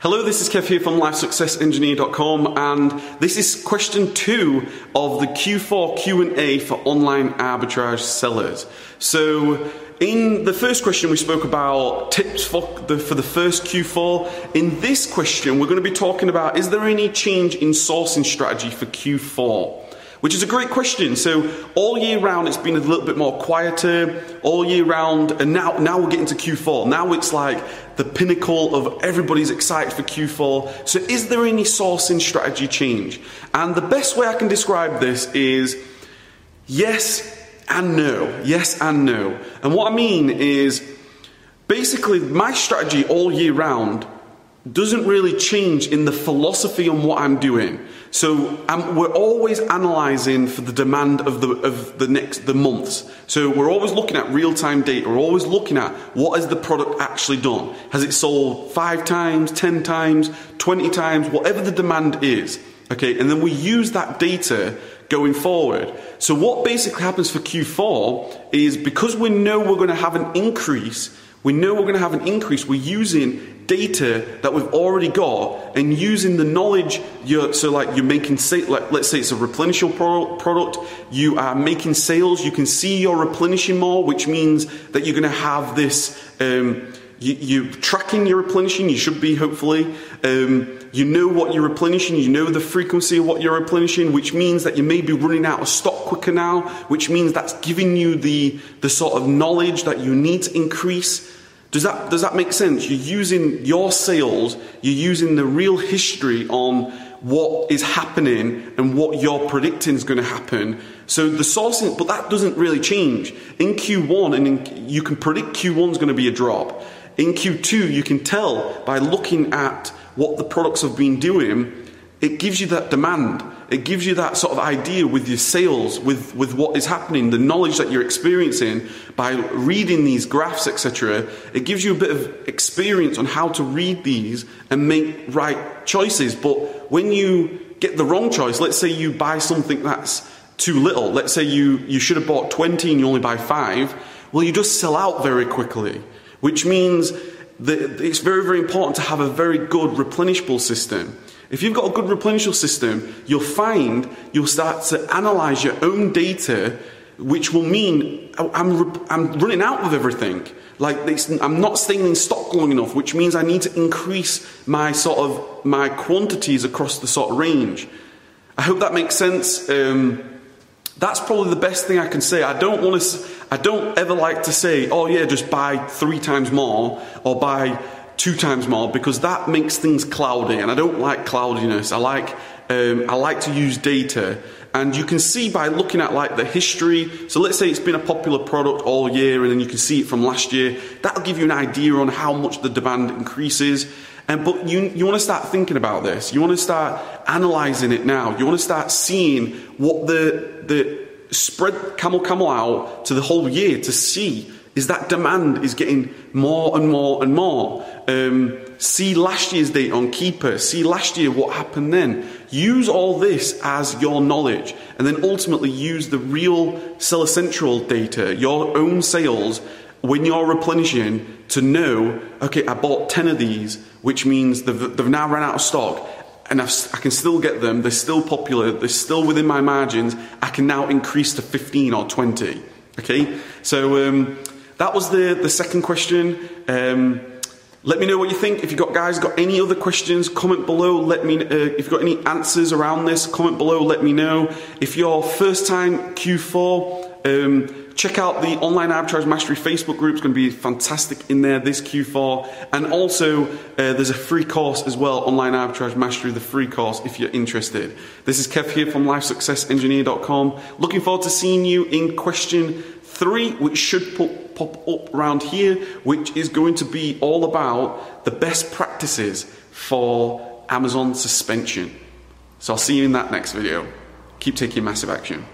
Hello, this is Kev here from LifeSuccessEngineer.com, and this is question two of the Q4 Q&A for online arbitrage sellers. So, in the first question, we spoke about tips for the, for the first Q4. In this question, we're going to be talking about is there any change in sourcing strategy for Q4? Which is a great question. So all year round, it's been a little bit more quieter. All year round, and now now we're getting to Q4. Now it's like the pinnacle of everybody's excited for Q4. So is there any sourcing strategy change? And the best way I can describe this is yes and no. Yes and no. And what I mean is basically my strategy all year round doesn't really change in the philosophy on what I'm doing. So um, we're always analysing for the demand of the of the next the months. So we're always looking at real time data. We're always looking at what has the product actually done. Has it sold five times, ten times, twenty times, whatever the demand is. Okay, and then we use that data going forward. So what basically happens for Q4 is because we know we're going to have an increase we know we're going to have an increase. We're using data that we've already got and using the knowledge. You're, so, like you're making, say like, let's say it's a replenishable product. You are making sales. You can see you're replenishing more, which means that you're going to have this. Um, you, are tracking your replenishing. You should be hopefully. Um, you know what you're replenishing. You know the frequency of what you're replenishing, which means that you may be running out of stock quicker now. Which means that's giving you the the sort of knowledge that you need to increase. Does that does that make sense? You're using your sales. You're using the real history on what is happening and what you're predicting is going to happen. So the sourcing, but that doesn't really change in Q1, and in, you can predict Q1 is going to be a drop. In Q2, you can tell by looking at what the products have been doing, it gives you that demand. It gives you that sort of idea with your sales, with, with what is happening, the knowledge that you're experiencing by reading these graphs, etc. It gives you a bit of experience on how to read these and make right choices. But when you get the wrong choice, let's say you buy something that's too little, let's say you, you should have bought 20 and you only buy five, well, you just sell out very quickly which means that it's very, very important to have a very good replenishable system. If you've got a good replenishable system, you'll find you'll start to analyze your own data, which will mean oh, I'm, I'm running out of everything. Like I'm not staying in stock long enough, which means I need to increase my sort of my quantities across the sort of range. I hope that makes sense. Um, that's probably the best thing I can say. I don't want to. I don't ever like to say, "Oh yeah, just buy three times more or buy two times more," because that makes things cloudy, and I don't like cloudiness. I like um, I like to use data, and you can see by looking at like the history. So let's say it's been a popular product all year, and then you can see it from last year. That'll give you an idea on how much the demand increases. And but you you want to start thinking about this. You want to start analyzing it now. You want to start seeing what the the spread camel camel out to the whole year to see is that demand is getting more and more and more. Um, see last year's date on Keepa. See last year what happened then. Use all this as your knowledge, and then ultimately use the real Seller Central data, your own sales, when you're replenishing to know, okay, I bought 10 of these, which means they've, they've now run out of stock and I've, i can still get them. They're still popular. They're still within my margins. I can now increase to 15 or 20. Okay, so um, that was the, the second question. Um, let me know what you think. If you've got guys got any other questions, comment below. Let me. Uh, if you've got any answers around this, comment below. Let me know. If you're first time Q4. Um, Check out the Online Arbitrage Mastery Facebook group. It's going to be fantastic in there this Q4. And also, uh, there's a free course as well, Online Arbitrage Mastery, the free course, if you're interested. This is Kev here from LifeSuccessEngineer.com. Looking forward to seeing you in question three, which should pop, pop up around here, which is going to be all about the best practices for Amazon suspension. So I'll see you in that next video. Keep taking massive action.